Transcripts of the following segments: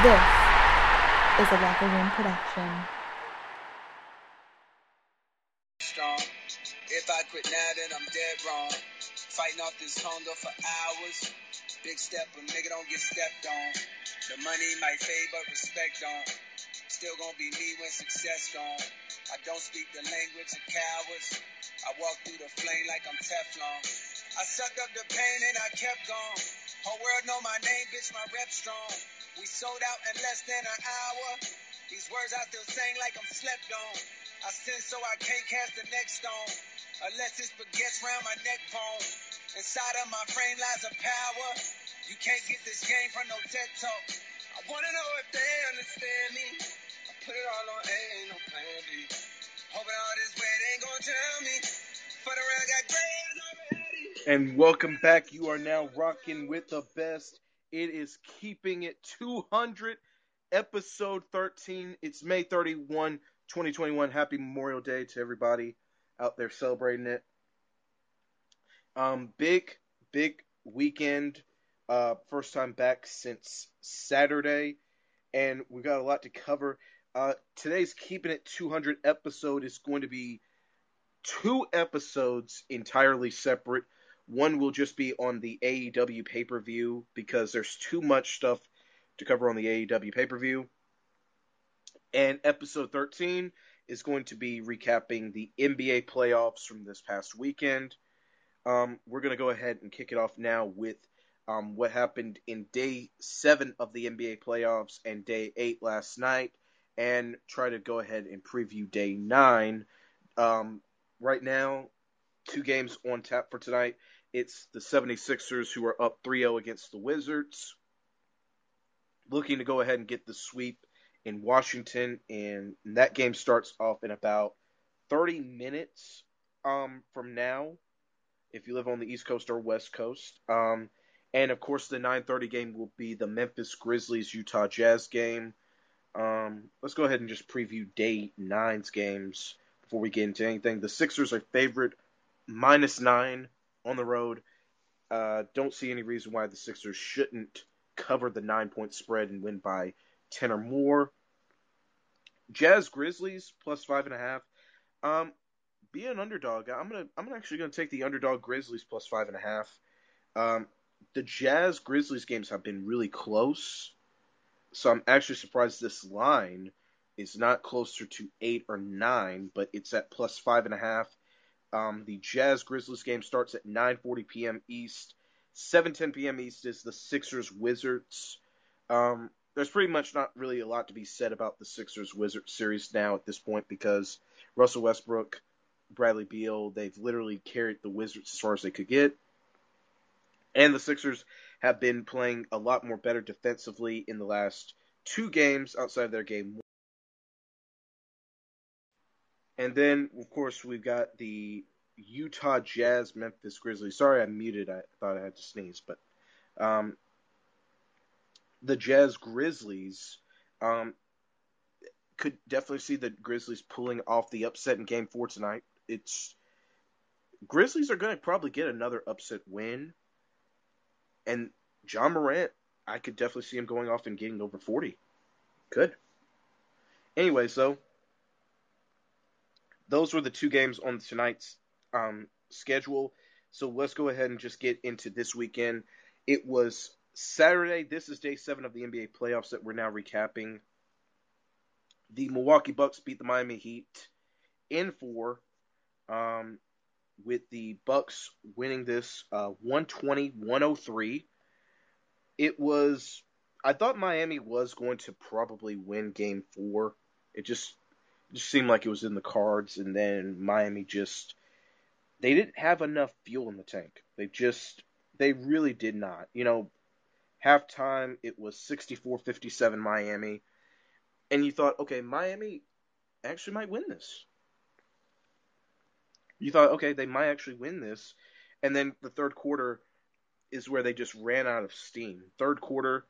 This is a Locker Room production. strong. If I quit now, then I'm dead wrong. Fighting off this hunger for hours. Big step, but nigga don't get stepped on. The money respect on. Still gonna be me when success gone. I don't speak the language of cowards. I walk through the flame like I'm Teflon. I sucked up the pain and I kept going. Whole world know my name, bitch, my rep strong. We sold out in less than an hour. These words I still saying like I'm slept on. I sin so I can't cast the next stone. Unless it's baguettes round my neck bone. Inside of my frame lies a power. You can't get this game from no TED talk. I wanna know if they understand me. I put it all on A, ain't no plan B. Hoping all this weight ain't gonna tell me. For the got graves already. And welcome back. You are now rocking with the best. It is keeping it 200, episode 13. It's May 31, 2021. Happy Memorial Day to everybody out there celebrating it. Um, big, big weekend. Uh, first time back since Saturday, and we got a lot to cover. Uh, today's Keeping It 200 episode is going to be two episodes entirely separate. One will just be on the AEW pay per view because there's too much stuff to cover on the AEW pay per view. And episode 13 is going to be recapping the NBA playoffs from this past weekend. Um, we're going to go ahead and kick it off now with um, what happened in day seven of the NBA playoffs and day eight last night, and try to go ahead and preview day nine. Um, right now, two games on tap for tonight. It's the 76ers who are up 3 0 against the Wizards, looking to go ahead and get the sweep in Washington, and that game starts off in about 30 minutes um, from now, if you live on the East Coast or West Coast. Um, and of course, the 9:30 game will be the Memphis Grizzlies Utah Jazz game. Um, let's go ahead and just preview day nine's games before we get into anything. The Sixers are favorite minus nine on the road. Uh, don't see any reason why the Sixers shouldn't cover the nine point spread and win by 10 or more. Jazz Grizzlies plus five and a half. Um, be an underdog. I'm gonna I'm actually gonna take the underdog Grizzlies plus five and a half. Um, the Jazz Grizzlies games have been really close, so I'm actually surprised this line is not closer to eight or nine, but it's at plus five and a half. Um, the Jazz Grizzlies game starts at 9:40 p.m. East. 7:10 p.m. East is the Sixers Wizards. Um, there's pretty much not really a lot to be said about the Sixers Wizards series now at this point because Russell Westbrook, Bradley Beal, they've literally carried the Wizards as far as they could get. And the Sixers have been playing a lot more better defensively in the last two games outside of their game. And then, of course, we've got the Utah Jazz Memphis Grizzlies. Sorry, I muted. I thought I had to sneeze, but um, the Jazz Grizzlies um, could definitely see the Grizzlies pulling off the upset in Game Four tonight. It's Grizzlies are going to probably get another upset win, and Ja Morant, I could definitely see him going off and getting over forty. Could. Anyway, so those were the two games on tonight's um, schedule. So let's go ahead and just get into this weekend. It was Saturday. This is day seven of the NBA playoffs that we're now recapping. The Milwaukee Bucks beat the Miami Heat in four, um, with the Bucks winning this uh, 120-103. It was. I thought Miami was going to probably win Game Four. It just just seemed like it was in the cards, and then Miami just they didn't have enough fuel in the tank. They just they really did not. You know, halftime it was 64-57 Miami, and you thought, okay, Miami actually might win this. You thought, okay, they might actually win this, and then the third quarter is where they just ran out of steam. Third quarter,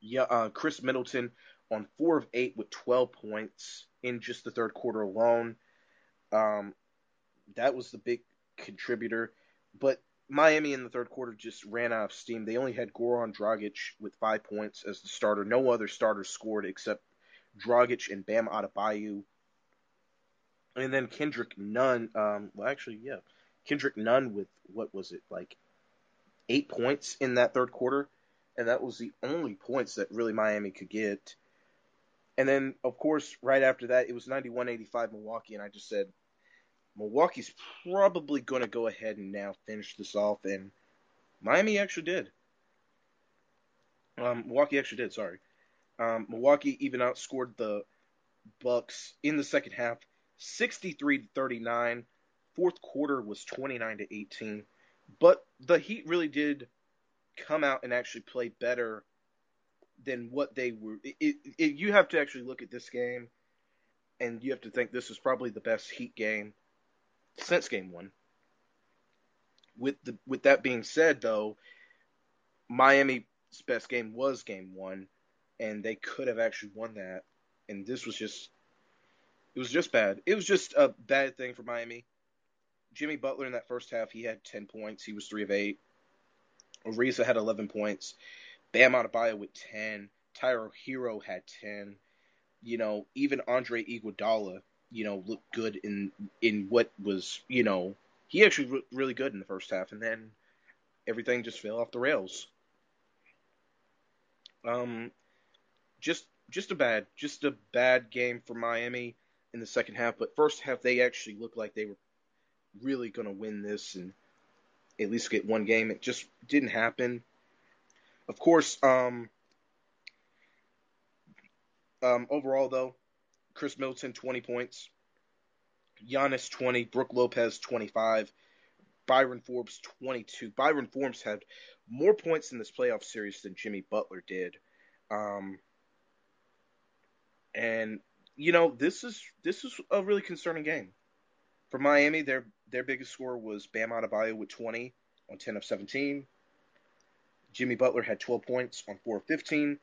yeah, uh, Khris Middleton on four of eight with 12 points in just the third quarter alone. Um, that was the big contributor. But Miami in the third quarter just ran out of steam. They only had Goran Dragic with five points as the starter. No other starters scored except Dragic and Bam Adebayo. And then Kendrick Nunn, um, well, actually, yeah, Kendrick Nunn with what was it like eight points in that third quarter, and that was the only points that really Miami could get. And then, of course, right after that, it was 91-85 Milwaukee, and I just said Milwaukee's probably going to go ahead and now finish this off, and Miami actually did. Um, Milwaukee actually did. Sorry, um, Milwaukee even outscored the Bucks in the second half, 63 to 39. Fourth quarter was 29 to 18, but the Heat really did come out and actually play better than what they were. It, it, it, you have to actually look at this game, and you have to think this is probably the best Heat game since Game One. With the with that being said, though, Miami's best game was Game One, and they could have actually won that. And this was just, it was just bad. It was just a bad thing for Miami. Jimmy Butler in that first half, he had 10 points. He was 3 of 8. Ariza had 11 points. Bam Adebayo with 10. Tyler Herro had 10. You know, even Andre Iguodala, you know, looked good in in what was, you know, he actually looked really good in the first half, and then everything just fell off the rails. Um, just just a bad just a bad game for Miami in the second half. But first half, they actually looked like they were really going to win this and at least get one game. It just didn't happen. Of course, um, um, overall though, Khris Middleton 20 points, Giannis 20, Brook Lopez 25, Bryn Forbes 22. Bryn Forbes had more points in this playoff series than Jimmy Butler did. Um, and you know this is this is a really concerning game for Miami. Their their biggest score was Bam Adebayo with 20 on 10 of 17. Jimmy Butler had 12 points on 4 of 15.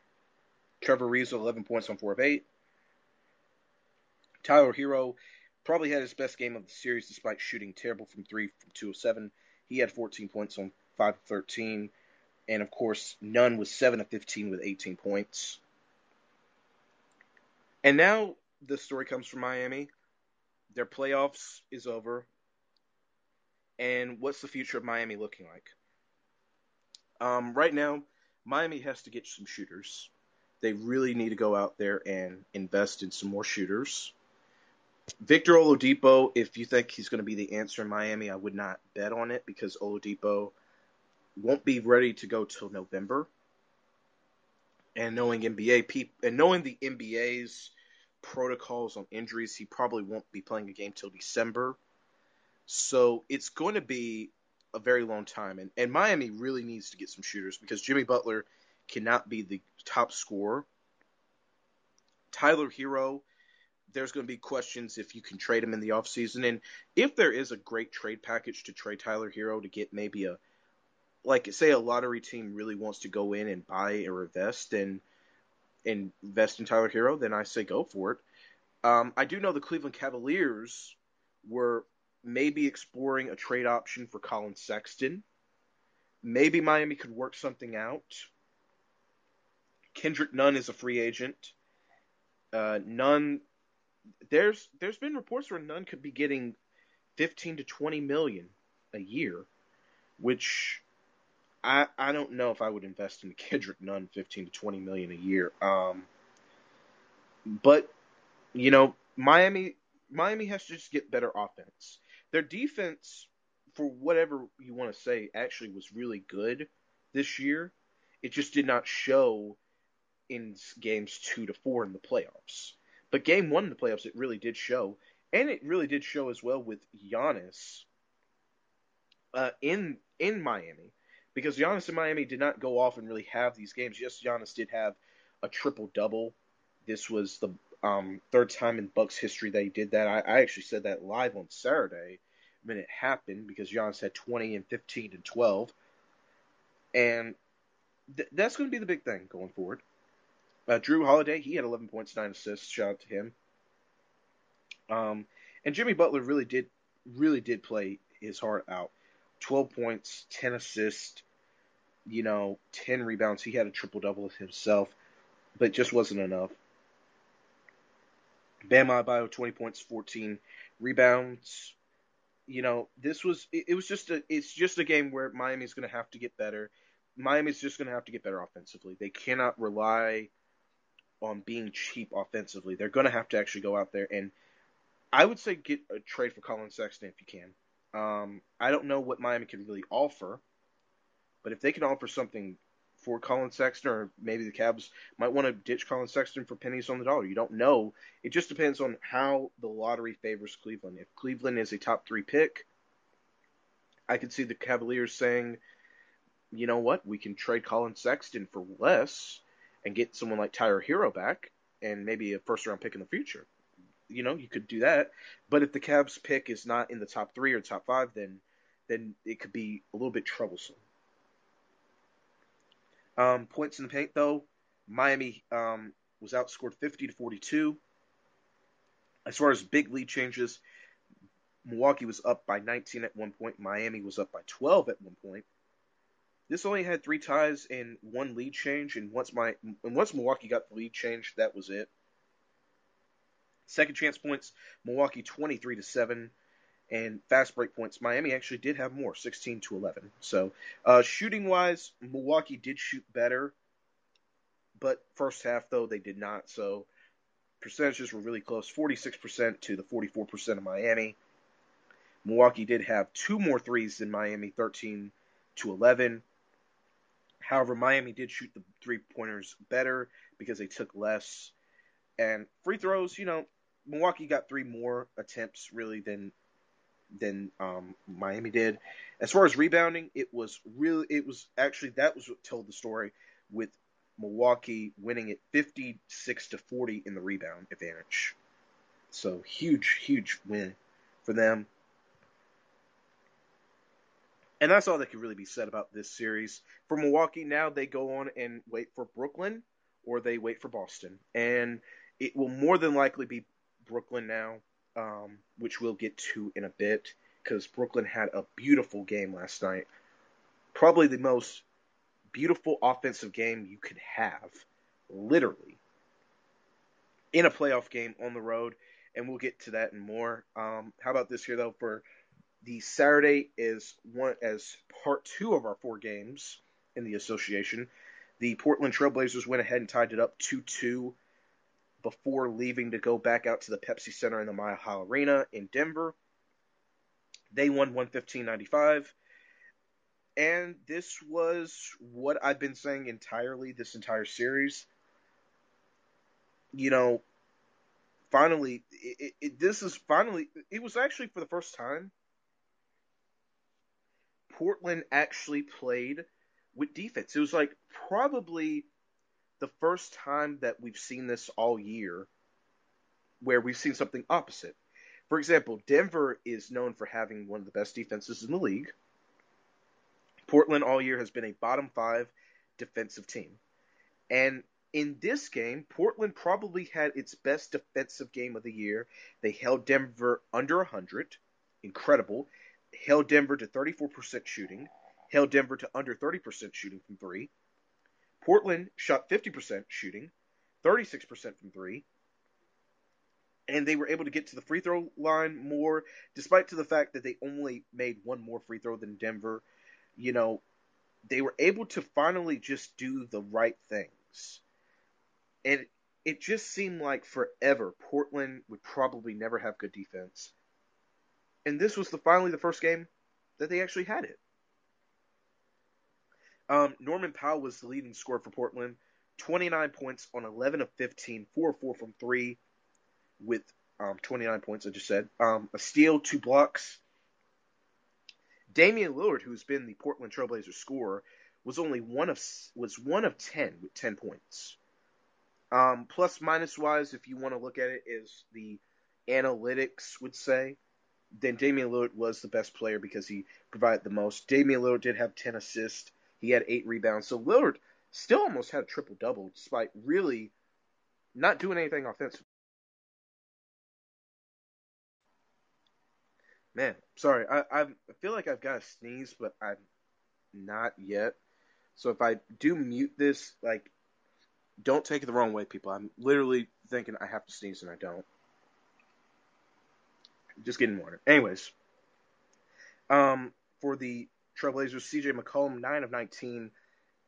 Trevor Ariza 11 points on 4 of 8. Tyler Herro probably had his best game of the series despite shooting terrible from 3 from 2 of 7. He had 14 points on 5 of 13. And of course, Nunn was 7 of 15 with 18 points. And now the story comes from Miami. Their playoffs is over. And what's the future of Miami looking like? Um, right now, Miami has to get some shooters. They really need to go out there and invest in some more shooters. Victor Oladipo, if you think he's going to be the answer in Miami, I would not bet on it because Oladipo won't be ready to go till November. And knowing NBA and knowing the NBA's protocols on injuries, he probably won't be playing a game till December. So it's going to be a very long time. And, and Miami really needs to get some shooters because Jimmy Butler cannot be the top scorer. Tyler Herro, there's going to be questions if you can trade him in the offseason. And if there is a great trade package to trade Tyler Herro to get maybe a, like, say a lottery team really wants to go in and buy or invest and invest in Tyler Herro, then I say go for it. Um, I do know the Cleveland Cavaliers were maybe exploring a trade option for Collin Sexton. Maybe Miami could work something out. Kendrick Nunn is a free agent. Uh, Nunn, there's there's been reports where Nunn could be getting 15 to 20 million a year, which I I don't know if I would invest in Kendrick Nunn 15 to 20 million a year. Um, but you know Miami Miami has to just get better offense. Their defense, for whatever you want to say, actually was really good this year. It just did not show in games two to four in the playoffs. But game one in the playoffs, it really did show, and it really did show as well with Giannis uh, in in Miami, because Giannis in Miami did not go off and really have these games. Yes, Giannis did have a triple double. This was the um, third time in Bucks history that he did that. I, I actually said that live on Saturday when it happened because Giannis had 20 and 15 and 12, and th- that's going to be the big thing going forward. Uh, Jrue Holiday, he had 11 points, nine assists. Shout out to him. Um, and Jimmy Butler really did really did play his heart out. 12 points, 10 assists, you know, 10 rebounds. He had a triple double himself, but just wasn't enough. Bam Adebayo, 20 points, 14 rebounds. You know, this was it, it was just a it's just a game where Miami's going to have to get better. Miami's just going to have to get better offensively. They cannot rely on being cheap offensively. They're going to have to actually go out there and I would say get a trade for Collin Sexton if you can. Um, I don't know what Miami can really offer, but if they can offer something for Collin Sexton, or maybe the Cavs might want to ditch Collin Sexton for pennies on the dollar. You don't know. It just depends on how the lottery favors Cleveland. If Cleveland is a top three pick, I could see the Cavaliers saying, you know what, we can trade Collin Sexton for less and get someone like Tyler Herro back and maybe a first round pick in the future. You know, you could do that. But if the Cavs pick is not in the top three or top five, then then it could be a little bit troublesome. Um, points in the paint, though, Miami um, was outscored 50 to 42. As far as big lead changes, Milwaukee was up by 19 at one point. Miami was up by 12 at one point. This only had three ties and one lead change, and once my and once Milwaukee got the lead change, that was it. Second chance points, Milwaukee 23 to seven and fast break points, Miami actually did have more, 16 to 11. So, uh, shooting wise, Milwaukee did shoot better, but first half though they did not. So, percentages were really close, 46% to the 44% of Miami. Milwaukee did have two more threes than Miami, 13 to 11. However, Miami did shoot the three pointers better because they took less. And free throws, you know, Milwaukee got three more attempts really than than um, Miami did. As far as rebounding, it was really it was actually that was what told the story with Milwaukee winning it 56 to 40 in the rebound advantage. So huge, huge win for them. And that's all that can really be said about this series. For Milwaukee, now they go on and wait for Brooklyn or they wait for Boston. And it will more than likely be Brooklyn now um, which we'll get to in a bit, because Brooklyn had a beautiful game last night. Probably the most beautiful offensive game you could have, literally, in a playoff game on the road, and we'll get to that and more. Um, how about this here though? For the Saturday is one as part two of our four games in the association. The Portland Trailblazers went ahead and tied it up two two before leaving to go back out to the Pepsi Center in the Mile High Arena in Denver. They won 115.95. And this was what I've been saying entirely this entire series. You know, finally, it, it, this is finally, it was actually for the first time Portland actually played with defense. It was like probably the first time that we've seen this all year where we've seen something opposite. For example, Denver is known for having one of the best defenses in the league. Portland all year has been a bottom five defensive team. And in this game, Portland probably had its best defensive game of the year. They held Denver under 100. Incredible. Held Denver to 34% shooting. Held Denver to under 30% shooting from three. Portland shot 50% shooting, 36% from three, and they were able to get to the free throw line more, despite to the fact that they only made one more free throw than Denver. You know, they were able to finally just do the right things. And it just seemed like forever Portland would probably never have good defense. And this was the finally the first game that they actually had it. Um, Norman Powell was the leading scorer for Portland, 29 points on 11 of 15, 4 4 from 3, with um, 29 points, I just said. Um, a steal, two blocks. Damian Lillard, who's been the Portland Trailblazers scorer, was only one of was one of 10 with 10 points. Um, plus minus wise, if you want to look at it, is the analytics would say, then Damian Lillard was the best player because he provided the most. Damian Lillard did have 10 assists he had eight rebounds. So Lillard still almost had a triple double despite really not doing anything offensively. Man, sorry. I, I feel like I've got a sneeze, but I'm not yet. So if I do mute this, like, don't take it the wrong way, people. I'm literally thinking I have to sneeze and I don't. Just getting water. Anyways, um, for the Trailblazers, CJ McCollum, 9 of 19,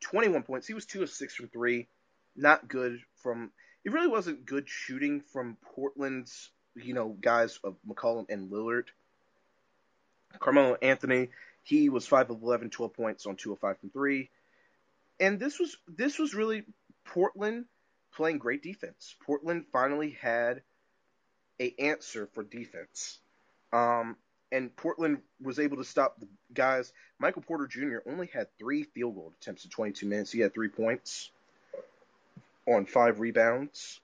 21 points. He was 2 of 6 from 3. Not good from. It really wasn't good shooting from Portland's, you know, guys of McCollum and Lillard. Carmelo Anthony, he was 5 of 11, 12 points on 2 of 5 from 3. And this was this was really Portland playing great defense. Portland finally had a answer for defense. Um, and Portland was able to stop the guys. Michael Porter Jr. only had three field goal attempts in 22 minutes. He had three points on five rebounds.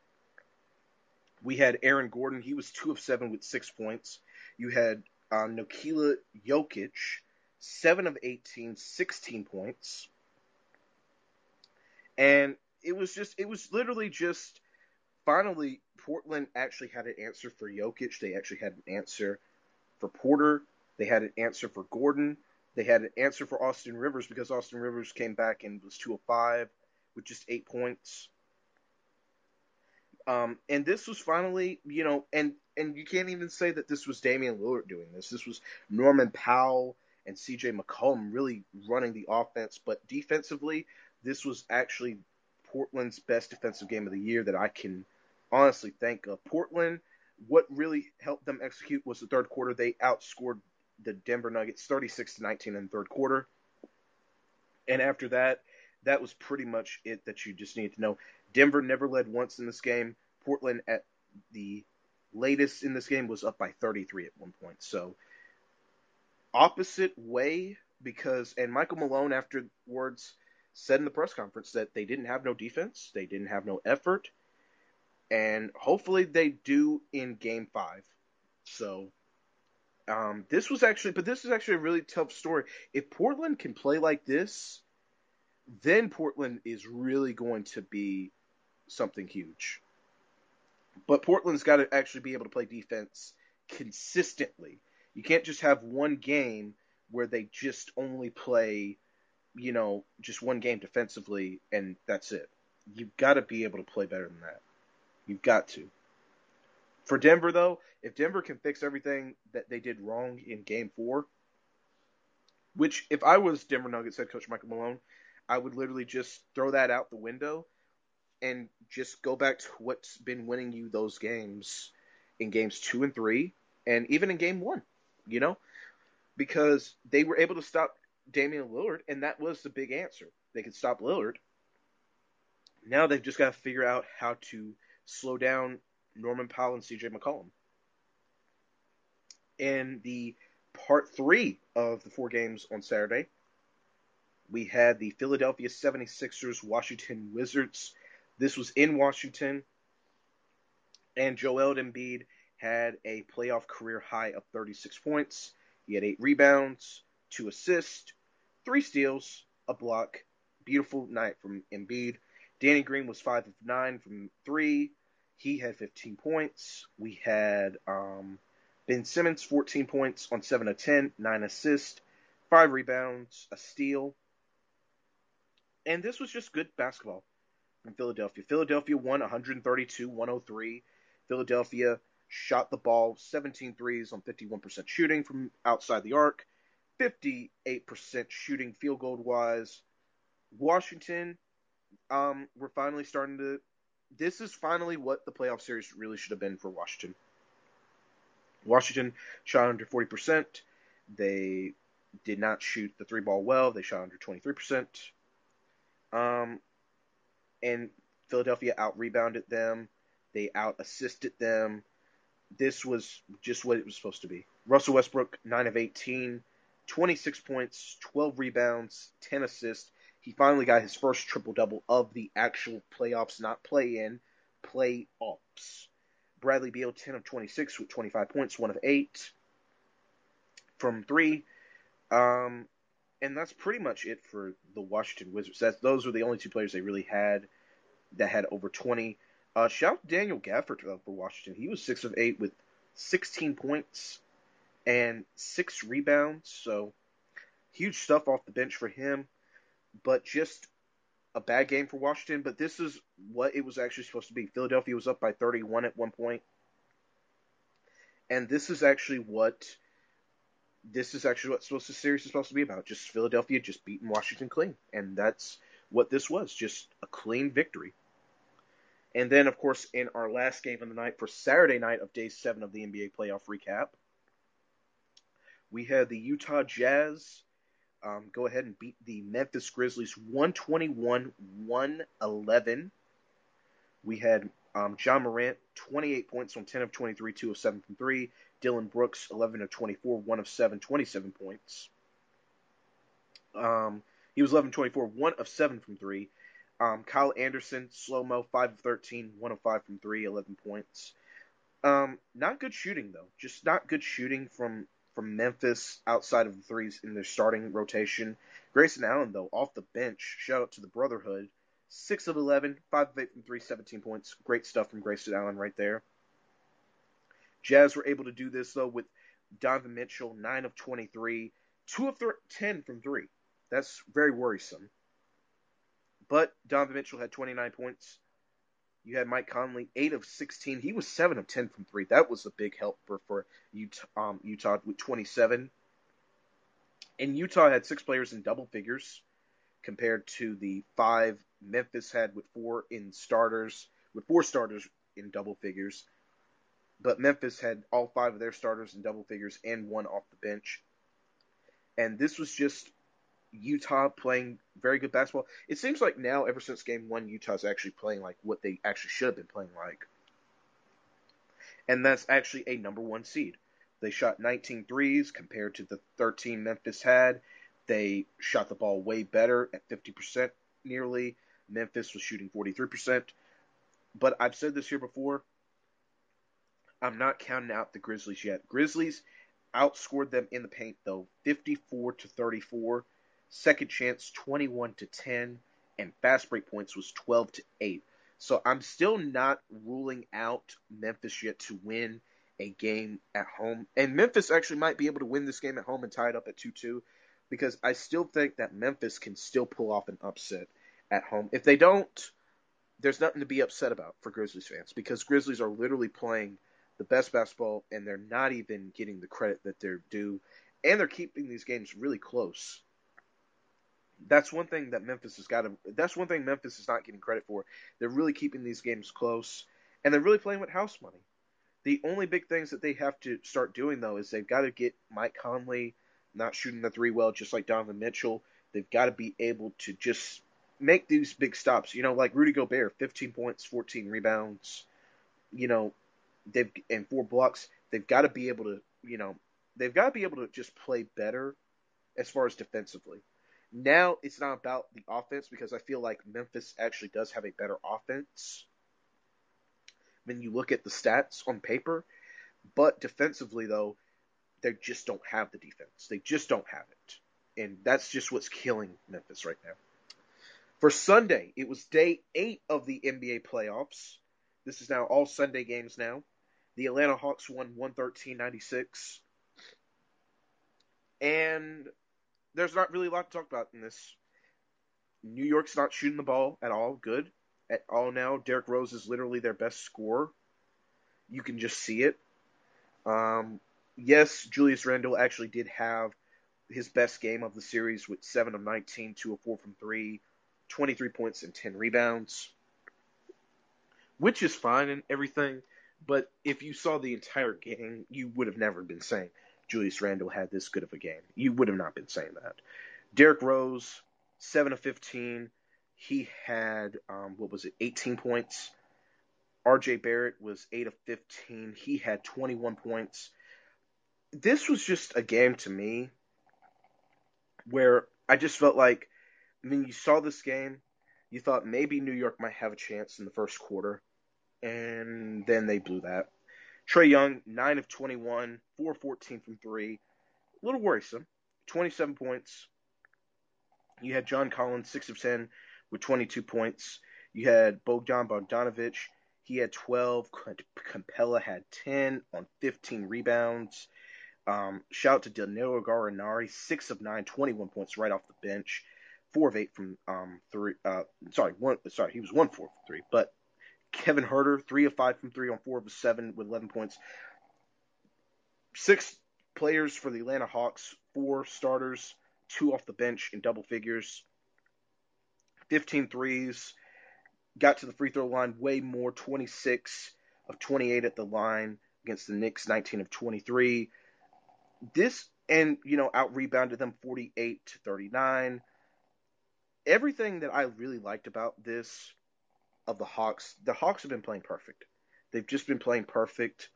We had Aaron Gordon. He was two of seven with six points. You had uh, Nikola Jokic, seven of 18, 16 points. And it was just, it was literally just, finally, Portland actually had an answer for Jokic. They actually had an answer for Porter. They had an answer for Gordon. They had an answer for Austin Rivers because Austin Rivers came back and was 2 of 5 with just eight points. Um, and this was finally, you know, and and you can't even say that this was Damian Lillard doing this. This was Norman Powell and C.J. McCollum really running the offense, but defensively, this was actually Portland's best defensive game of the year that I can honestly think of. Portland, what really helped them execute was the third quarter. They outscored the Denver Nuggets 36 to 19 in the third quarter. And after that, that was pretty much it that you just needed to know. Denver never led once in this game. Portland at the latest in this game was up by 33 at one point. So opposite way because and Michael Malone afterwards said in the press conference that they didn't have no defense, they didn't have no effort, and hopefully they do in Game Five. So um, this was actually, but this is actually a really tough story. If Portland can play like this, then Portland is really going to be something huge. But Portland's got to actually be able to play defense consistently. You can't just have one game where they just only play, you know, just one game defensively and that's it. You've got to be able to play better than that. You've got to. For Denver, though, if Denver can fix everything that they did wrong in Game Four, which if I was Denver Nuggets head coach Michael Malone, I would literally just throw that out the window and just go back to what's been winning you those games in games two and three, and even in game one, you know, because they were able to stop Damian Lillard, and that was the big answer. They could stop Lillard. Now they've just got to figure out how to slow down Norman Powell and CJ McCollum. In the part three of the four games on Saturday, we had the Philadelphia 76ers Washington Wizards. This was in Washington, and Joel Embiid had a playoff career high of 36 points. He had eight rebounds, two assists, three steals, a block. Beautiful night from Embiid. Danny Green was five of nine from three. He had 15 points. We had um, Ben Simmons 14 points on seven of 10, nine assists, five rebounds, a steal. And this was just good basketball from Philadelphia. Philadelphia won 132 103. Philadelphia shot the ball 17 threes on 51% shooting from outside the arc, 58% shooting field goal wise. Washington, um, we're finally starting to. This is finally what the playoff series really should have been for Washington. Washington shot under 40%. They did not shoot the three ball well. They shot under 23%. Um, and Philadelphia out rebounded them. They out assisted them. This was just what it was supposed to be. Russell Westbrook, 9 of 18, 26 points, 12 rebounds, 10 assists. He finally got his first triple double of the actual playoffs, not play in, playoffs. Bradley Beal, 10 of 26 with 25 points, 1 of 8 from 3. Um, and that's pretty much it for the Washington Wizards. That's, those were the only two players they really had that had over 20. Uh, shout out Daniel Gafford uh, for Washington. He was 6 of 8 with 16 points and six rebounds. So huge stuff off the bench for him, but just a bad game for Washington. But this is what it was actually supposed to be. Philadelphia was up by 31 at one point, and this is actually what this is actually what supposed the series is supposed to be about. Just Philadelphia just beating Washington clean, and that's what this was. Just a clean victory. And then, of course, in our last game of the night for Saturday night of Day Seven of the NBA playoff recap, we had the Utah Jazz um, go ahead and beat the Memphis Grizzlies 121 111. We had um, Ja Morant, 28 points on 10 of 23, 2 of 7 from 3. Dillon Brooks, 11 of 24, 1 of 7, 27 points. Um, he was 11 24, 1 of 7 from 3. Um, Kyle Anderson, slow mo, 5 of 13, 1 of 5 from 3, 11 points. Um, not good shooting, though. Just not good shooting from from Memphis outside of the threes in their starting rotation. Grayson Allen, though, off the bench, shout out to the Brotherhood. 6 of 11, 5 of 8 from 3, 17 points. Great stuff from Grayson Allen right there. Jazz were able to do this, though, with Donovan Mitchell, 9 of 23, 2 of 10 from 3. That's very worrisome. But Donovan Mitchell had 29 points, you had Mike Conley, eight of sixteen. He was seven of ten from three. That was a big help for for Utah, um, Utah with twenty seven. And Utah had six players in double figures, compared to the five Memphis had with four in starters, with four starters in double figures. But Memphis had all five of their starters in double figures and one off the bench. And this was just Utah playing very good basketball. It seems like now, ever since game one, Utah's actually playing like what they actually should have been playing like. And that's actually a number one seed. They shot 19 threes compared to the 13 Memphis had. They shot the ball way better at 50% nearly. Memphis was shooting 43%. But I've said this here before. I'm not counting out the Grizzlies yet. Grizzlies outscored them in the paint though, 54 to 34. Second chance 21 to 10 and fast break points was 12 to 8. So I'm still not ruling out Memphis yet to win a game at home. And Memphis actually might be able to win this game at home and tie it up at 2-2 because I still think that Memphis can still pull off an upset at home. If they don't, there's nothing to be upset about for Grizzlies fans because Grizzlies are literally playing the best basketball and they're not even getting the credit that they're due and they're keeping these games really close that's one thing that Memphis has got to. That's one thing Memphis is not getting credit for. They're really keeping these games close, and they're really playing with house money. The only big things that they have to start doing though is they've got to get Mike Conley not shooting the three well, just like Donovan Mitchell. They've got to be able to just make these big stops. You know, like Rudy Gobert, 15 points, 14 rebounds. You know, they've and four blocks. They've got to be able to, you know, they've got to be able to just play better as far as defensively. Now it's not about the offense because I feel like Memphis actually does have a better offense when you look at the stats on paper. But defensively, though, they just don't have the defense. They just don't have it. And that's just what's killing Memphis right now. For Sunday, it was day eight of the NBA playoffs. This is now all Sunday games now. The Atlanta Hawks won 113 96. And there's not really a lot to talk about in this. New York's not shooting the ball at all good at all now. Derrick Rose is literally their best scorer. You can just see it. Um, yes, Julius Randle actually did have his best game of the series with 7 of 19, 2 of 4 from 3, 23 points and 10 rebounds, which is fine and everything. But if you saw the entire game, you would have never been saying, Julius Randle had this good of a game. You would have not been saying that. Derrick Rose, 7 of 15. He had, um, what was it, 18 points. RJ Barrett was 8 of 15. He had 21 points. This was just a game to me where I just felt like, I mean, you saw this game, you thought maybe New York might have a chance in the first quarter, and then they blew that. Trae Young, 9 of 21, 4 14 from 3. A little worrisome. 27 points. You had John Collins, 6 of 10 with 22 points. You had Bogdan Bogdanovic. He had 12. Capela had 10 on 15 rebounds. Um, shout out to Danilo Gallinari, six of nine, 21 points right off the bench, four of eight from um, three. Uh, sorry, one. Sorry, he was one four from three. But Kevin Huerter, three of five from three on four of seven with 11 points. Six players for the Atlanta Hawks, four starters, two off the bench in double figures. 15 threes, got to the free throw line way more, 26 of 28 at the line against the Knicks, 19 of 23. This, and, you know, out rebounded them 48 to 39. Everything that I really liked about this of the Hawks, the Hawks have been playing perfect. They've just been playing perfect.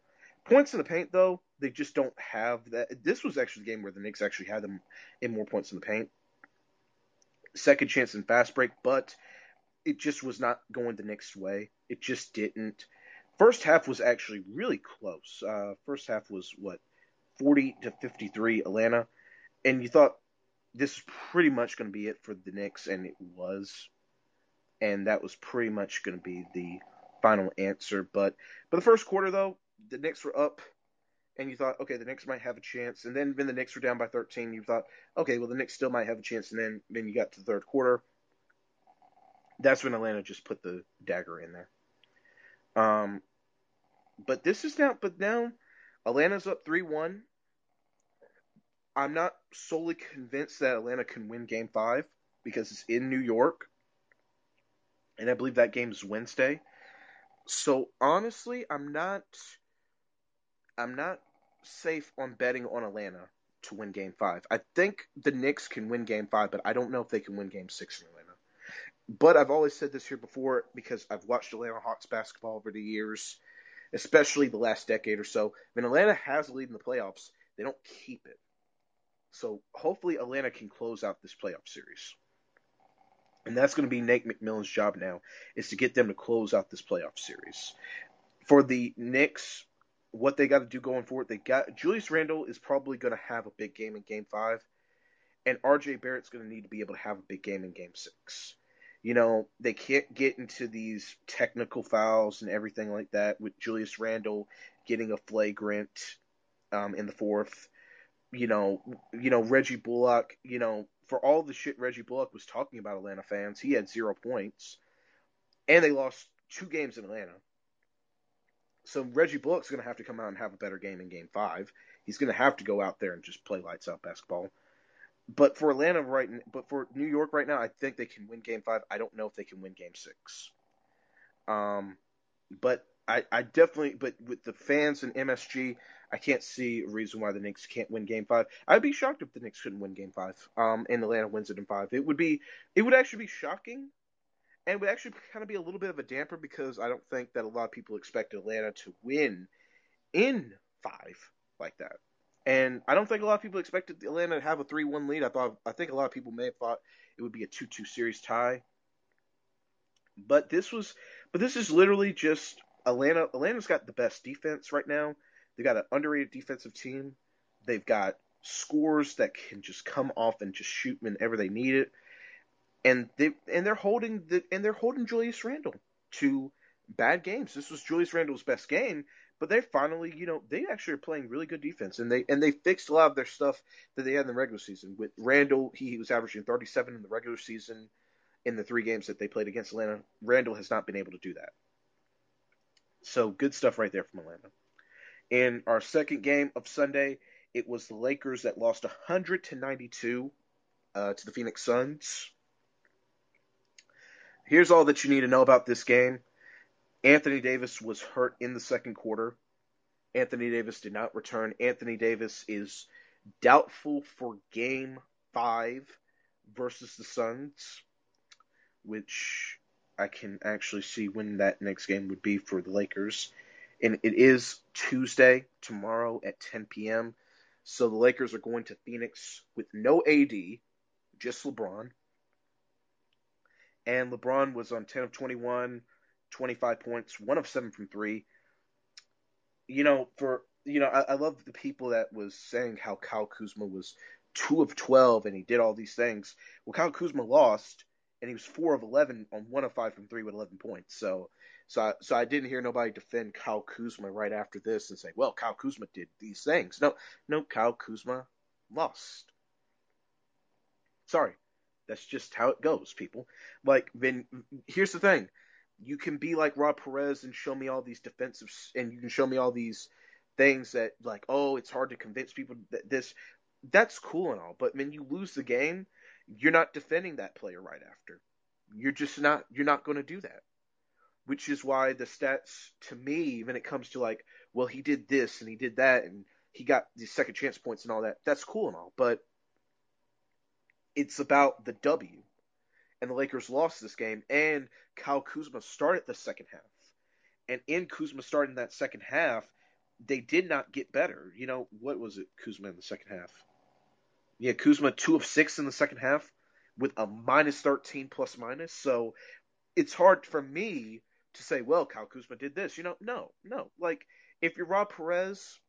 Points in the paint, though, they just don't have that. This was actually the game where the Knicks actually had them in more points in the paint second chance and fast break, but it just was not going the Knicks' way. It just didn't. First half was actually really close. Uh, first half was what forty to fifty three Atlanta, and you thought this was pretty much going to be it for the Knicks, and it was, and that was pretty much going to be the final answer. But but the first quarter though, the Knicks were up and you thought, okay, the Knicks might have a chance. And then when the Knicks were down by 13, you thought, okay, well the Knicks still might have a chance. And then then you got to the third quarter. That's when Atlanta just put the dagger in there. Um, but this is now, but now Atlanta's up three one. I'm not solely convinced that Atlanta can win Game Five because it's in New York, and I believe that game is Wednesday. So honestly, I'm not. I'm not safe on betting on Atlanta to win Game Five. I think the Knicks can win Game Five, but I don't know if they can win Game Six in Atlanta. But I've always said this here before because I've watched Atlanta Hawks basketball over the years, especially the last decade or so. When Atlanta has a lead in the playoffs, they don't keep it. So hopefully Atlanta can close out this playoff series. And that's going to be Nate McMillan's job now, is to get them to close out this playoff series. For the Knicks, what they got to do going forward. They got Julius Randle is probably going to have a big game in Game Five, and RJ Barrett's going to need to be able to have a big game in Game Six. You know, they can't get into these technical fouls and everything like that with Julius Randle getting a flagrant um, in the fourth. You know, you know Reggie Bullock. You know, for all the shit Reggie Bullock was talking about Atlanta fans, he had zero points, and they lost two games in Atlanta. So Reggie Bullock's going to have to come out and have a better game in Game Five. He's going to have to go out there and just play lights out basketball. But for Atlanta right, but for New York right now, I think they can win Game Five. I don't know if they can win Game Six. Um, but I, I definitely, but with the fans and MSG, I can't see a reason why the Knicks can't win Game Five. I'd be shocked if the Knicks couldn't win Game Five. Um, and Atlanta wins it in five. It would be, it would actually be shocking and would actually kind of be a little bit of a damper because I don't think that a lot of people expect Atlanta to win in five like that. And I don't think a lot of people expected Atlanta to have a three-one lead. I thought I think a lot of people may have thought it would be a two-two series tie. But this was, but this is literally just Atlanta. Atlanta's got the best defense right now. They've got an underrated defensive team. They've got scores that can just come off and just shoot whenever they need it and they and they're holding the and they're holding Julius Randle to bad games. This was Julius Randle's best game, but they finally, you know, they actually are playing really good defense, and they and they fixed a lot of their stuff that they had in the regular season. With Randle, he was averaging 37 in the regular season in the three games that they played against Atlanta. Randle has not been able to do that. So good stuff right there from Atlanta. In our second game of Sunday, it was the Lakers that lost 100 to 92 uh, to the Phoenix Suns here's all that you need to know about this game. Anthony Davis was hurt in the second quarter. Anthony Davis did not return. Anthony Davis is doubtful for game five versus the Suns, which I can actually see when that next game would be for the Lakers. And it is Tuesday, tomorrow at 10 p.m. So the Lakers are going to Phoenix with no AD, just LeBron and LeBron was on 10 of 21, 25 points, one of seven from three. You know, for you know, I, I love the people that was saying how Kyle Kuzma was two of 12 and he did all these things. Well, Kyle Kuzma lost, and he was four of eleven on one of five from three with eleven points. So, so I, so I didn't hear nobody defend Kyle Kuzma right after this and say, well, Kyle Kuzma did these things. No, no, Kyle Kuzma lost. Sorry, that's just how it goes, people. Like, then here's the thing: you can be like Rob Perez and show me all these defensive, and you can show me all these things that like, oh, it's hard to convince people that this. That's cool and all, but when you lose the game, you're not defending that player right after. You're just not. You're not going to do that. Which is why the stats, to me, when it comes to like, well, he did this and he did that and he got the second chance points and all that. That's cool and all, but it's about the W. And the Lakers lost this game, and Kyle Kuzma started the second half. And in Kuzma starting that second half, they did not get better. You know, what was it, Kuzma in the second half? Yeah, Kuzma, two of six in the second half with a minus 13 plus minus. So it's hard for me to say, well, Kyle Kuzma did this. You know, no, no. Like, if you're Rob Perez,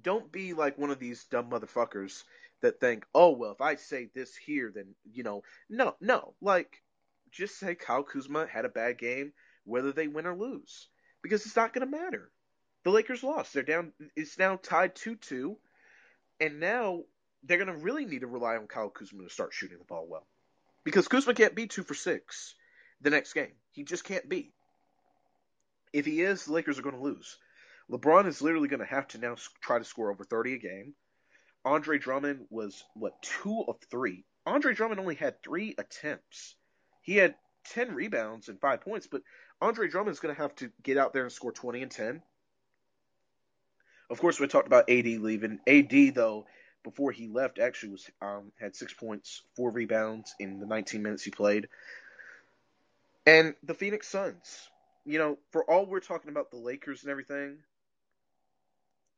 don't be like one of these dumb motherfuckers that think, oh well, if I say this here, then you know, no, no, like just say Kyle Kuzma had a bad game, whether they win or lose, because it's not going to matter. The Lakers lost; they're down. It's now tied two two, and now they're going to really need to rely on Kyle Kuzma to start shooting the ball well, because Kuzma can't be two for six the next game. He just can't be. If he is, the Lakers are going to lose. LeBron is literally going to have to now try to score over 30 a game Andre Drummond was what two of three. Andre Drummond only had three attempts. He had ten rebounds and five points, but Andre Drummond's going to have to get out there and score twenty and ten. Of course, we talked about AD leaving. AD though, before he left, actually was um, had six points, four rebounds in the 19 minutes he played. And the Phoenix Suns, you know, for all we're talking about the Lakers and everything,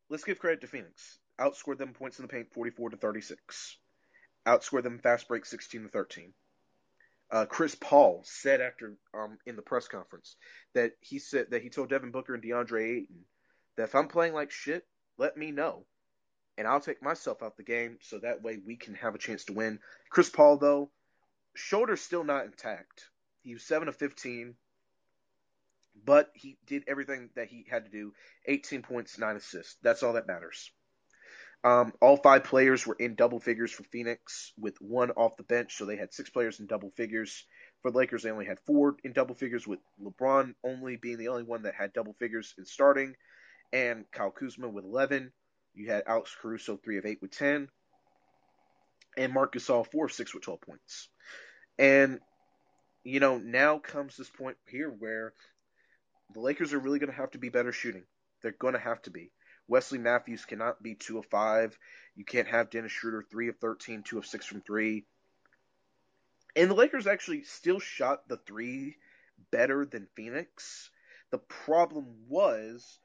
let's give credit to Phoenix outscored them points in the paint 44 to 36. Outscored them fast break 16 to 13. Uh, Chris Paul said after um, in the press conference that he said that he told Devin Booker and DeAndre Ayton that if I'm playing like shit, let me know, and I'll take myself out the game so that way we can have a chance to win. Chris Paul though, shoulder's still not intact. He was seven of 15, but he did everything that he had to do. 18 points, nine assists. That's all that matters. Um, all five players were in double figures for Phoenix, with one off the bench, so they had six players in double figures. For the Lakers, they only had four in double figures, with LeBron only being the only one that had double figures in starting, and Kyle Kuzma with 11. You had Alex Caruso, 3 of 8 with 10, and Marc Gasol, 4 of 6 with 12 points. And, you know, now comes this point here where the Lakers are really going to have to be better shooting. They're going to have to be. Wesley Matthews cannot be two of five. You can't have Dennis Schroeder three of 13, two of six from three. And the Lakers actually still shot the three better than Phoenix. The problem was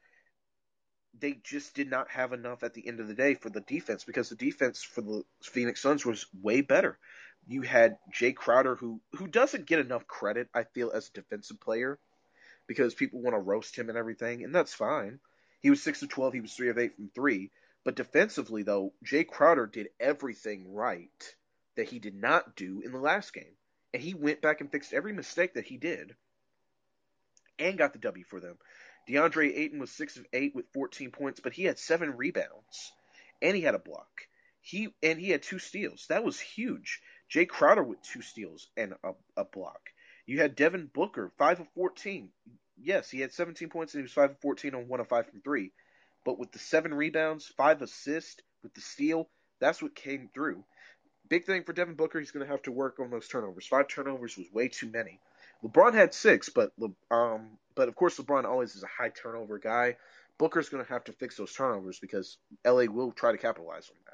they just did not have enough at the end of the day for the defense because the defense for the Phoenix Suns was way better. You had Jae Crowder who who doesn't get enough credit, I feel, as a defensive player because people want to roast him and everything, and that's fine. He was 6 of 12. He was 3 of 8 from 3. But defensively, though, Jae Crowder did everything right that he did not do in the last game. And he went back and fixed every mistake that he did and got the W for them. DeAndre Ayton was 6 of 8 with 14 points, but he had 7 rebounds and he had a block. He and he had two steals. That was huge. Jae Crowder with two steals and a, a block. You had Devin Booker, 5 of 14 yes, he had 17 points and he was 5 of 14 on 1 of 5 from 3. But with the 7 rebounds, 5 assists, with the steal, that's what came through. Big thing for Devin Booker, he's going to have to work on those turnovers. Five turnovers was way too many. LeBron had six, but um, but of course LeBron always is a high turnover guy. Booker's going to have to fix those turnovers because LA will try to capitalize on that.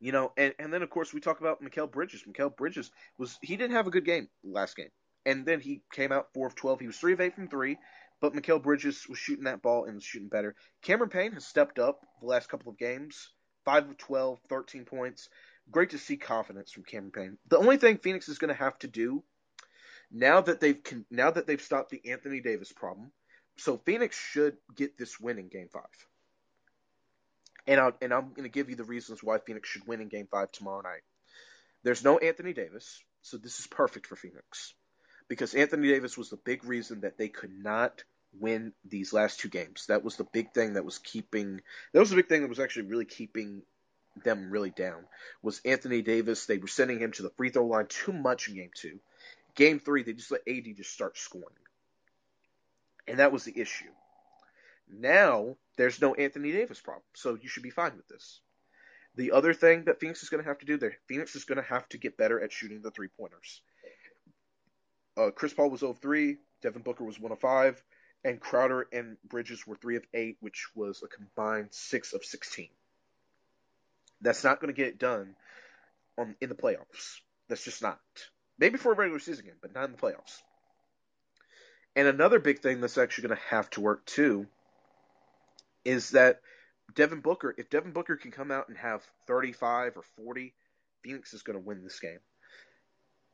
You know, and, and then of course we talk about Mikal Bridges. Mikal Bridges was he didn't have a good game last game and then he came out four of twelve. He was three of eight from three, but Mikal Bridges was shooting that ball and was shooting better. Cameron Payne has stepped up the last couple of games, five of 12, 13 points. Great to see confidence from Cameron Payne. The only thing Phoenix is going to have to do now that they've now that they've stopped the Anthony Davis problem, so Phoenix should get this win in Game Five. And, i and I'm going to give you the reasons why Phoenix should win in Game Five tomorrow night. There's no Anthony Davis, so this is perfect for Phoenix because Anthony Davis was the big reason that they could not win these last two games. That was the big thing that was keeping. That was the big thing that was actually really keeping them really down. Was Anthony Davis? They were sending him to the free throw line too much in game two. Game three, they just let AD just start scoring, and that was the issue. Now there's no Anthony Davis problem, so you should be fine with this. The other thing that Phoenix is going to have to do there, Phoenix is going to have to get better at shooting the three pointers. Uh, Chris Paul was 0 3, Devin Booker was 1 of 5, and Crowder and Bridges were 3 of 8, which was a combined 6 of 16. That's not going to get it done on in the playoffs. That's just not. Maybe for a regular season game, but not in the playoffs. And another big thing that's actually going to have to work too is that Devin Booker, if Devin Booker can come out and have 35 or 40, Phoenix is going to win this game.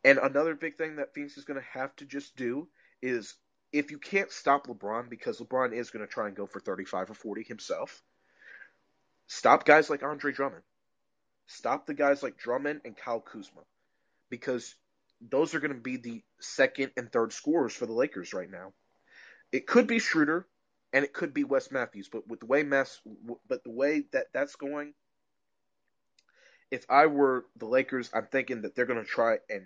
And another big thing that Phoenix is going to have to just do is if you can't stop LeBron because LeBron is going to try and go for 35 or 40 himself, stop guys like Andre Drummond. Stop the guys like Drummond and Kyle Kuzma because those are going to be the second and third scorers for the Lakers right now. It could be Schroeder and it could be Wes Matthews, but with the way Mass, but the way that that's going, if I were the Lakers, I'm thinking that they're going to try and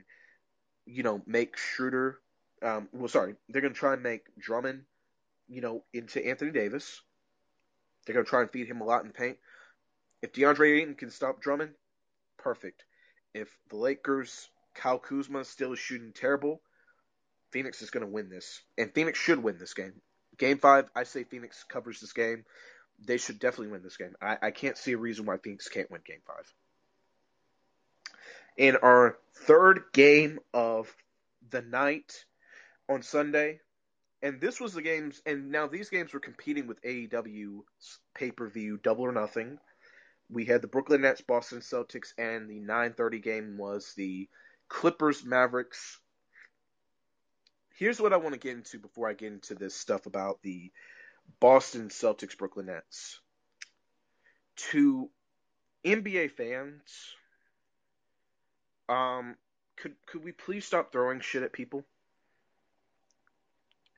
you know, make Schroeder. Um, well, sorry, they're going to try and make Drummond, you know, into Anthony Davis. They're going to try and feed him a lot in paint. If DeAndre Ayton can stop Drummond, perfect. If the Lakers, Kyle Kuzma still is shooting terrible, Phoenix is going to win this, and Phoenix should win this game. Game five, I say Phoenix covers this game. They should definitely win this game. I, I can't see a reason why Phoenix can't win Game five in our third game of the night on Sunday. And this was the games, and now these games were competing with AEW's pay per view Double or Nothing. We had the Brooklyn Nets, Boston Celtics, and the 9:30 game was the Clippers Mavericks. Here's what I want to get into before I get into this stuff about the Boston Celtics Brooklyn Nets. To NBA fans, um, could could we please stop throwing shit at people?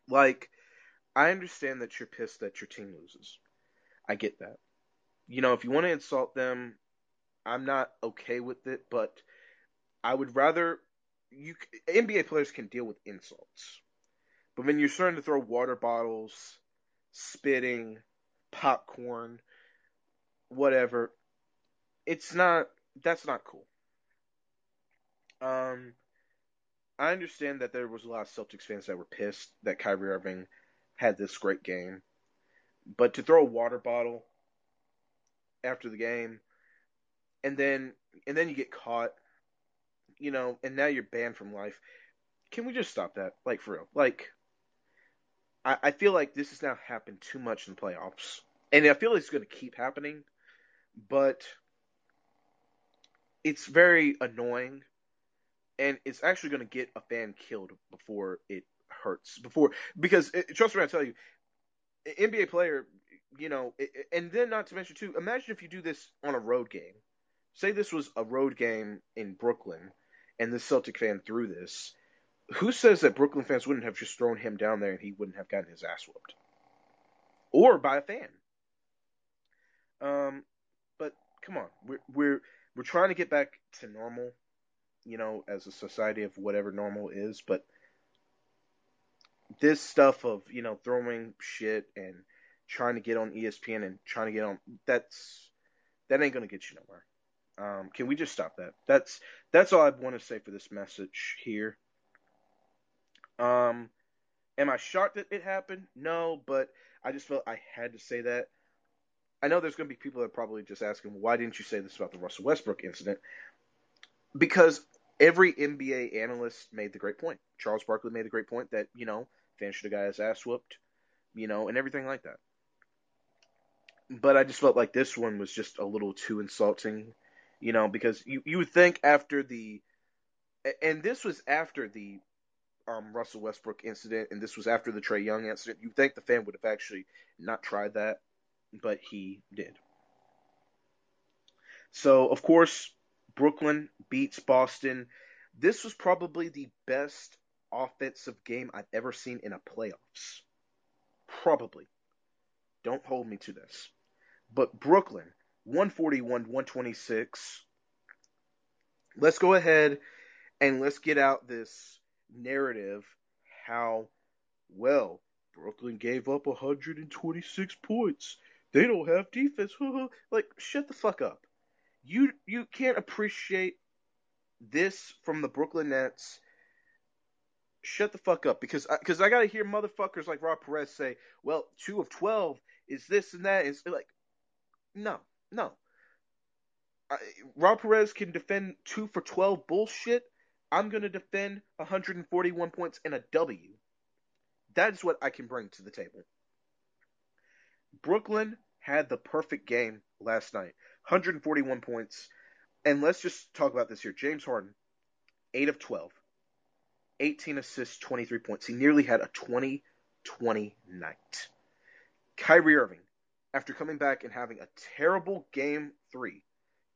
Like, I understand that you're pissed that your team loses. I get that. You know, if you want to insult them, I'm not okay with it, but I would rather you NBA players can deal with insults. But when you're starting to throw water bottles, spitting, popcorn, whatever, it's not that's not cool. Um, I understand that there was a lot of Celtics fans that were pissed that Kyrie Irving had this great game, but to throw a water bottle after the game, and then and then you get caught, you know, and now you're banned from life. Can we just stop that? Like for real, like. I, I feel like this has now happened too much in the playoffs, and I feel like it's going to keep happening, but it's very annoying and it's actually going to get a fan killed before it hurts. Before because it, trust me, I tell you, NBA player, you know, and then not to mention too. Imagine if you do this on a road game. Say this was a road game in Brooklyn, and the Celtic fan threw this. Who says that Brooklyn fans wouldn't have just thrown him down there and he wouldn't have gotten his ass whooped, or by a fan? Um, but come on, we're we're we're trying to get back to normal you know, as a society of whatever normal is, but this stuff of, you know, throwing shit and trying to get on ESPN and trying to get on that's that ain't gonna get you nowhere. Um, can we just stop that? That's that's all I want to say for this message here. Um, am I shocked that it happened? No, but I just felt I had to say that. I know there's going to be people that probably just asking, why didn't you say this about the Russell Westbrook incident? Because every NBA analyst made the great point. Charles Barkley made the great point that, you know, fans should have got his ass whooped, you know, and everything like that. But I just felt like this one was just a little too insulting, you know, because you, you would think after the and this was after the um, Russell Westbrook incident, and this was after the Trae Young incident. You'd think the fan would have actually not tried that, but he did. So, of course, Brooklyn beats Boston. This was probably the best offensive game I've ever seen in a playoffs. Probably. Don't hold me to this. But Brooklyn, 141, 126. Let's go ahead and let's get out this narrative how, well, Brooklyn gave up 126 points. They don't have defense. like, shut the fuck up. You you can't appreciate this from the Brooklyn Nets. Shut the fuck up because because I, I gotta hear motherfuckers like Rob Perez say, "Well, two of twelve is this and that." Is like, no, no. I, Rob Perez can defend two for twelve bullshit. I'm gonna defend 141 points and a W. That is what I can bring to the table. Brooklyn had the perfect game last night. 141 points. And let's just talk about this here. James Harden, 8 of 12, 18 assists, 23 points. He nearly had a 20 20 night. Kyrie Irving, after coming back and having a terrible game three,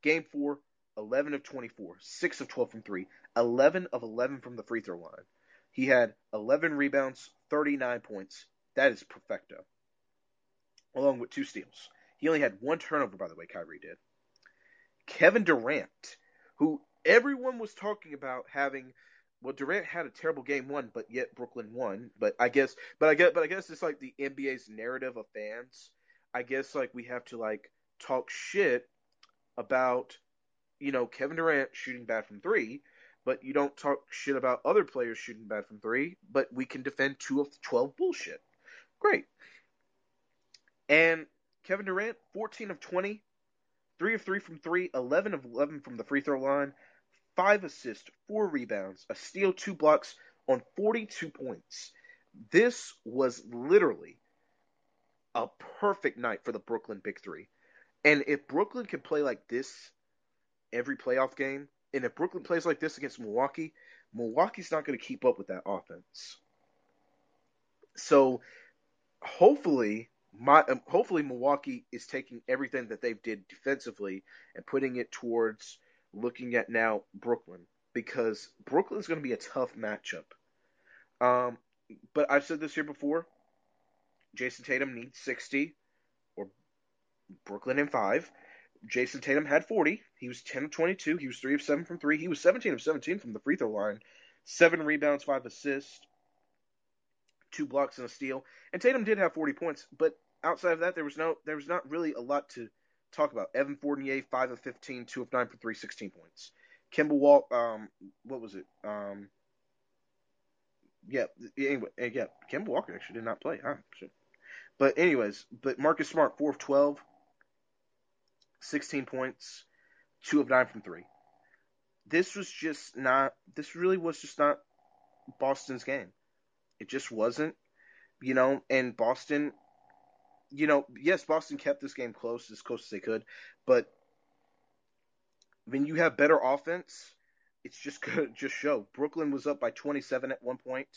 game four, 11 of 24, 6 of 12 from three, 11 of 11 from the free throw line. He had 11 rebounds, 39 points. That is perfecto. Along with two steals. He only had one turnover, by the way, Kyrie did. Kevin Durant, who everyone was talking about having well, Durant had a terrible game one, but yet Brooklyn won. But I guess, but I guess, but I guess it's like the NBA's narrative of fans. I guess like we have to like talk shit about, you know, Kevin Durant shooting bad from three, but you don't talk shit about other players shooting bad from three. But we can defend two of twelve bullshit. Great. And Kevin Durant, 14 of 20, 3 of 3 from 3, 11 of 11 from the free throw line, 5 assists, 4 rebounds, a steal, 2 blocks on 42 points. This was literally a perfect night for the Brooklyn Big 3. And if Brooklyn can play like this every playoff game, and if Brooklyn plays like this against Milwaukee, Milwaukee's not going to keep up with that offense. So hopefully my um, hopefully Milwaukee is taking everything that they've did defensively and putting it towards looking at now Brooklyn because Brooklyn's going to be a tough matchup. Um, but I've said this here before. Jayson Tatum needs 60 or Brooklyn in 5. Jayson Tatum had 40. He was 10 of 22. He was 3 of 7 from 3. He was 17 of 17 from the free throw line. 7 rebounds, 5 assists two blocks and a steal. And Tatum did have 40 points, but outside of that, there was no, there was not really a lot to talk about. Evan Fournier, five of 15, two of nine for three, 16 points. Kemba Walk, um, what was it? Um, yeah, anyway, yeah, Kemba Walker actually did not play. Huh? But anyways, but Marcus Smart, four of 12, 16 points, two of nine from three. This was just not. This really was just not Boston's game. It just wasn't, you know, and Boston, you know, yes, Boston kept this game close, as close as they could, but when you have better offense, it's just just show. Brooklyn was up by 27 at one point.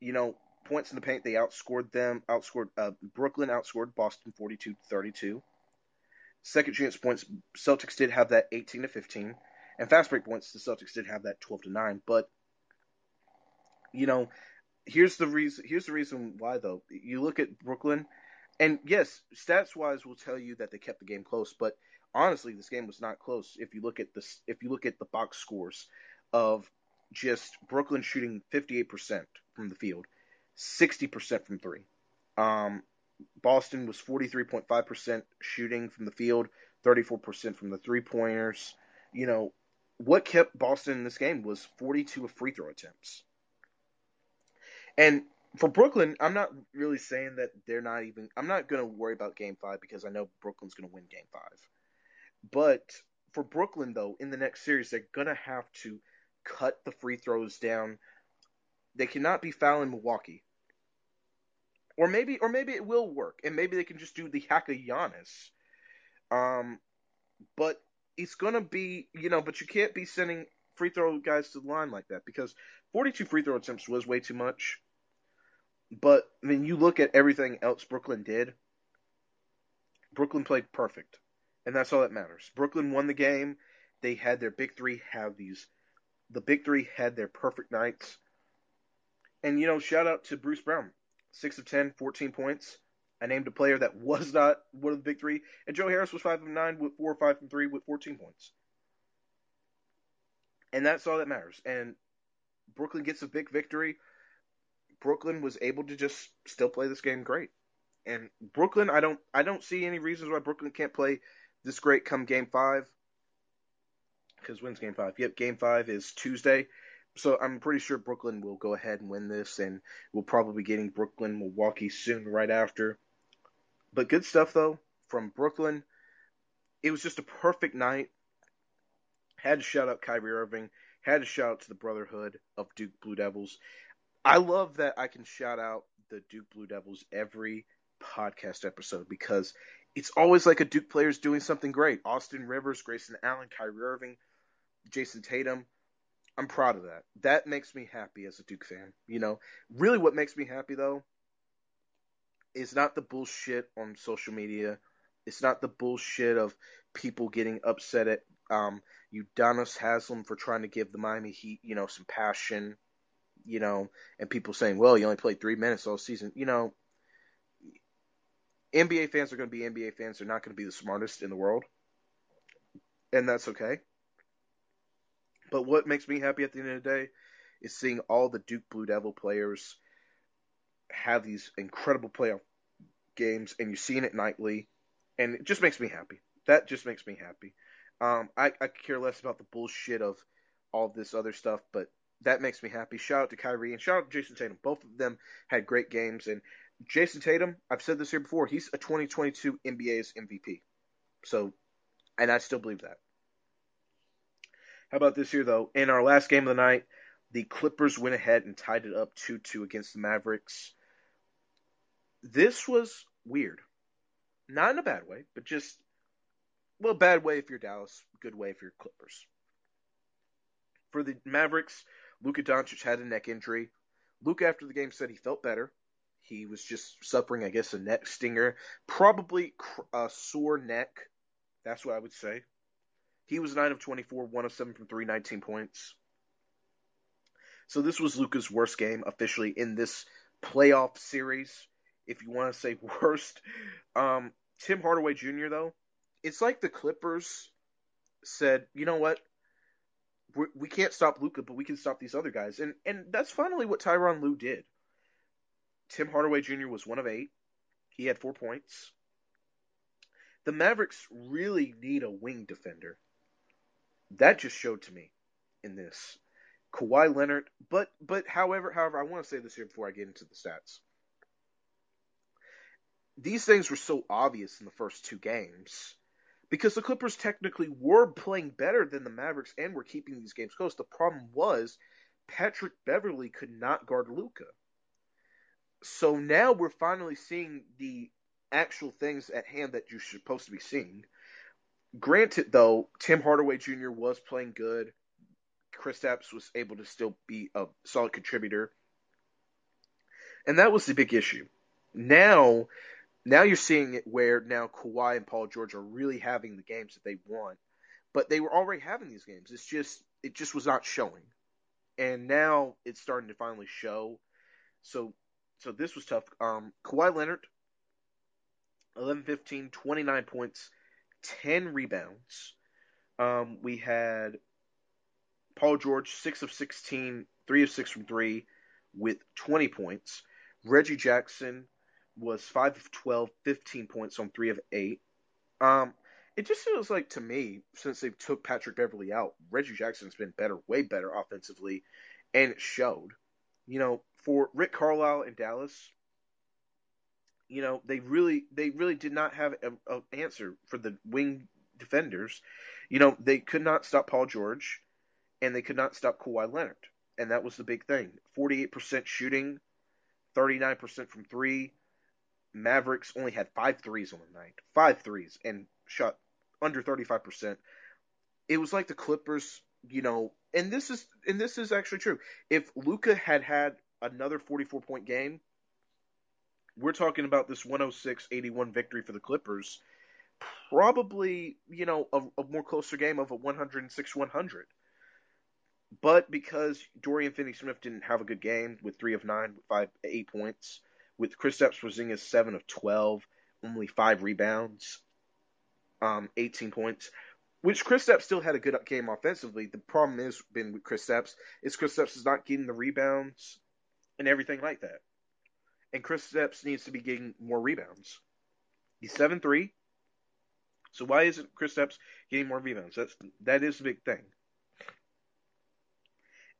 You know, points in the paint, they outscored them, outscored, uh, Brooklyn outscored Boston 42 32. Second chance points, Celtics did have that 18 to 15. And fast break points, the Celtics did have that 12 to 9. But, you know, here's the reason. Here's the reason why, though. You look at Brooklyn, and yes, stats wise, will tell you that they kept the game close. But honestly, this game was not close. If you look at this, if you look at the box scores of just Brooklyn shooting 58% from the field, 60% from three. Um, Boston was 43.5% shooting from the field, 34% from the three pointers. You know, what kept Boston in this game was 42 free throw attempts. And for Brooklyn, I'm not really saying that they're not even. I'm not going to worry about Game Five because I know Brooklyn's going to win Game Five. But for Brooklyn, though, in the next series, they're going to have to cut the free throws down. They cannot be fouling Milwaukee. Or maybe, or maybe it will work, and maybe they can just do the hack of Giannis. Um, but it's gonna be, you know, but you can't be sending free throw guys to the line like that because 42 free throw attempts was way too much. But when you look at everything else Brooklyn did, Brooklyn played perfect. And that's all that matters. Brooklyn won the game. they had their big three have these. The big three had their perfect nights. And, you know, shout out to Bruce Brown. 6 of 10, 14 points. I named a player that was not one of the big three. And Joe Harris was 5 of 9 with 4 or 5 from 3 with 14 points. And that's all that matters. And Brooklyn gets a big victory. Brooklyn was able to just still play this game great. And Brooklyn, I don't I don't see any reasons why Brooklyn can't play this great come game five. Because when's game five? Yep, game five is Tuesday. So I'm pretty sure Brooklyn will go ahead and win this, and we'll probably be getting Brooklyn Milwaukee soon right after. But good stuff though from Brooklyn. It was just a perfect night. Had to shout out Kyrie Irving. Had to shout out to the Brotherhood of Duke Blue Devils. I love that I can shout out the Duke Blue Devils every podcast episode because it's always like a Duke player's doing something great. Austin Rivers, Grayson Allen, Kyrie Irving, Jayson Tatum. I'm proud of that. That makes me happy as a Duke fan. You know, really what makes me happy though is not the bullshit on social media. It's not the bullshit of people getting upset at um, Udonis Haslem for trying to give the Miami Heat, you know, some passion, you know, and people saying, well, you only played three minutes all season. You know, NBA fans are going to be NBA fans. They're not going to be the smartest in the world. And that's okay. But what makes me happy at the end of the day is seeing all the Duke Blue Devil players have these incredible playoff games, and you're seeing it nightly, and it just makes me happy. That just makes me happy. Um, I, I care less about the bullshit of all this other stuff, but that makes me happy. Shout out to Kyrie and shout out to Jayson Tatum. Both of them had great games, and Jayson Tatum, I've said this here before, he's a 2022 NBA's MVP. So, and I still believe that. How about this here, though? In our last game of the night, the Clippers went ahead and tied it up 2 2 against the Mavericks. This was weird. Not in a bad way, but just, well, bad way if you're Dallas, good way if you're Clippers. For the Mavericks, Luka Doncic had a neck injury. Luka, after the game, said he felt better. He was just suffering, I guess, a neck stinger, probably a sore neck. That's what I would say. He was 9 of 24, 1 of 7 from 3, 19 points. So this was Luka's worst game officially in this playoff series. If you want to say worst, um, Tim Hardaway Jr. though, it's like the Clippers said, you know what? We're, we can not stop Luka, but we can stop these other guys, and and that's finally what Tyronn Lue did. Tim Hardaway Jr. was one of eight. He had four points. The Mavericks really need a wing defender. That just showed to me in this. Kawhi Leonard, but but however, however, I want to say this here before I get into the stats. These things were so obvious in the first two games because the Clippers technically were playing better than the Mavericks and were keeping these games close. The problem was Patrick Beverley could not guard Luka. so now we're finally seeing the actual things at hand that you're supposed to be seeing. Granted, though, Tim Hardaway Jr. was playing good. Kristaps was able to still be a solid contributor. And that was the big issue. Now, now you're seeing it where now Kawhi and Paul George are really having the games that they want. But they were already having these games. It's just it just was not showing. And now it's starting to finally show. So so this was tough. Um, Kawhi Leonard, 11 15, 29 points, 10 rebounds. Um, we had Paul George, 6 of 16, 3 of 6 from 3, with 20 points. Reggie Jackson was 5 of 12, 15 points on 3 of 8. Um, it just feels like to me, since they took Patrick Beverley out, Reggie Jackson's been better, way better offensively, and it showed. You know, for Rick Carlisle in Dallas, you know, they really they really did not have an answer for the wing defenders. You know, they could not stop Paul George, and they could not stop Kawhi Leonard, and that was the big thing. Forty-eight percent shooting, thirty-nine percent from three. Mavericks only had five threes on the night, five threes, and shot under thirty-five percent. It was like the Clippers, you know, and this is and this is actually true. If Luka had had another 44 point game, we're talking about this 106 81 victory for the Clippers. probably, you know, a, a more closer game of a 106 100. But because Dorian Finney-Smith didn't have a good game with three of nine, five, eight points, with Kristaps Porzingis seven of 12, only five rebounds, um, 18 points, which Kristaps still had a good game offensively. The problem has been with Kristaps is Kristaps is not getting the rebounds and everything like that. And Kristaps needs to be getting more rebounds. He's seven three. So why isn't Kristaps getting more rebounds? That's that is the big thing.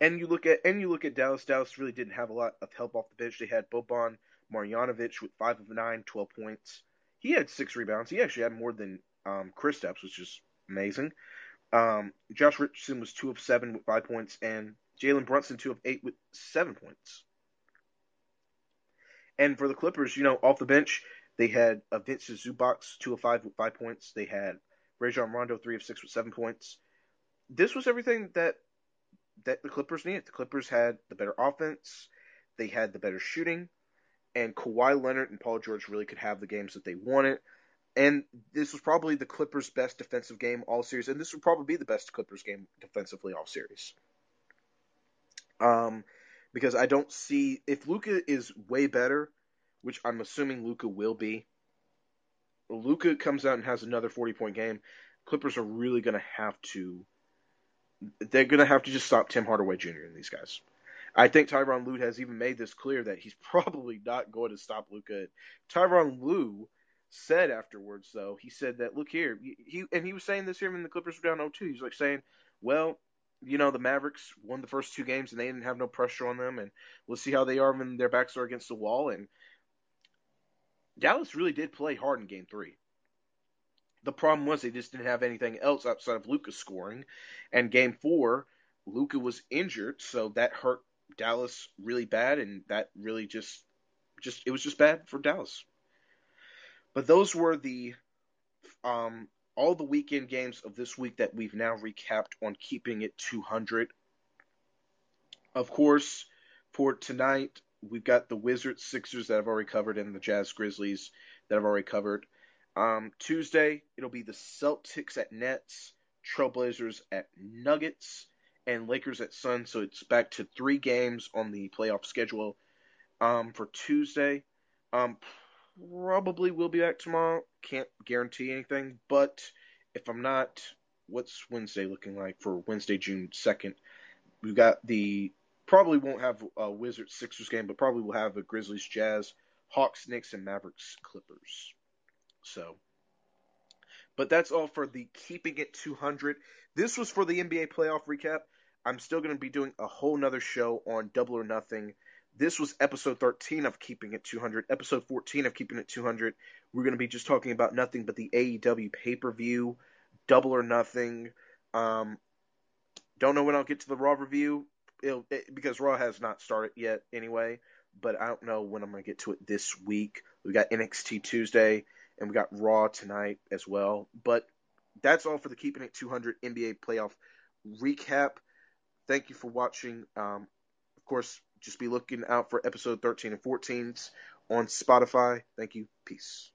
And you look at and you look at Dallas. Dallas really didn't have a lot of help off the bench. They had Boban Marjanovic with five of nine, 12 points. He had six rebounds. He actually had more than um, Kristaps, which is amazing. Um, Josh Richardson was two of seven with five points, and Jalen Brunson two of eight with seven points. And for the Clippers, you know, off the bench, they had a Vince Zubac two of five with five points. They had Rajon Rondo three of six with seven points. This was everything that that the Clippers needed. The Clippers had the better offense, they had the better shooting, and Kawhi Leonard and Paul George really could have the games that they wanted. And this was probably the Clippers' best defensive game all series, and this would probably be the best Clippers game defensively all series. Um, because I don't see if Luka is way better, which I'm assuming Luka will be. Luka comes out and has another 40 point game. Clippers are really going to have to. They're going to have to just stop Tim Hardaway Jr. and these guys. I think Tyronn Lue has even made this clear that he's probably not going to stop Luka. Tyronn Lue said afterwards, though, he said that look here, he and he was saying this here when the Clippers were down 0-2. He's like saying, well, you know, the Mavericks won the first two games and they didn't have no pressure on them, and we'll see how they are when their backs are against the wall. And Dallas really did play hard in Game Three. The problem was they just didn't have anything else outside of Luka scoring, and Game Four, Luka was injured, so that hurt Dallas really bad, and that really just, just it was just bad for Dallas. But those were the um, all the weekend games of this week that we've now recapped on keeping it 200. Of course, for tonight, we've got the Wizards, Sixers that I've already covered, and the Jazz, Grizzlies that I've already covered. Um, Tuesday, it'll be the Celtics at Nets, Trailblazers at Nuggets, and Lakers at Suns. So it's back to three games on the playoff schedule um, for Tuesday. Um, probably will be back tomorrow. Can't guarantee anything, but if I'm not, what's Wednesday looking like for Wednesday, June 2nd? We've got the probably won't have a Wizards Sixers game, but probably will have a Grizzlies Jazz, Hawks Knicks, and Mavericks Clippers. So, but that's all for the keeping it 200. This was for the NBA playoff recap. I'm still going to be doing a whole nother show on Double or Nothing this was episode 13 of Keeping It 200. Episode 14 of Keeping It 200. We're going to be just talking about nothing but the AEW pay per view, Double or Nothing. Um, don't know when I'll get to the Raw review it, because Raw has not started yet anyway. But I don't know when I'm going to get to it this week. We got NXT Tuesday and we got Raw tonight as well. But that's all for the Keeping It 200 NBA playoff recap. Thank you for watching. Um, of course, just be looking out for episode 13 and 14s on Spotify. Thank you. Peace.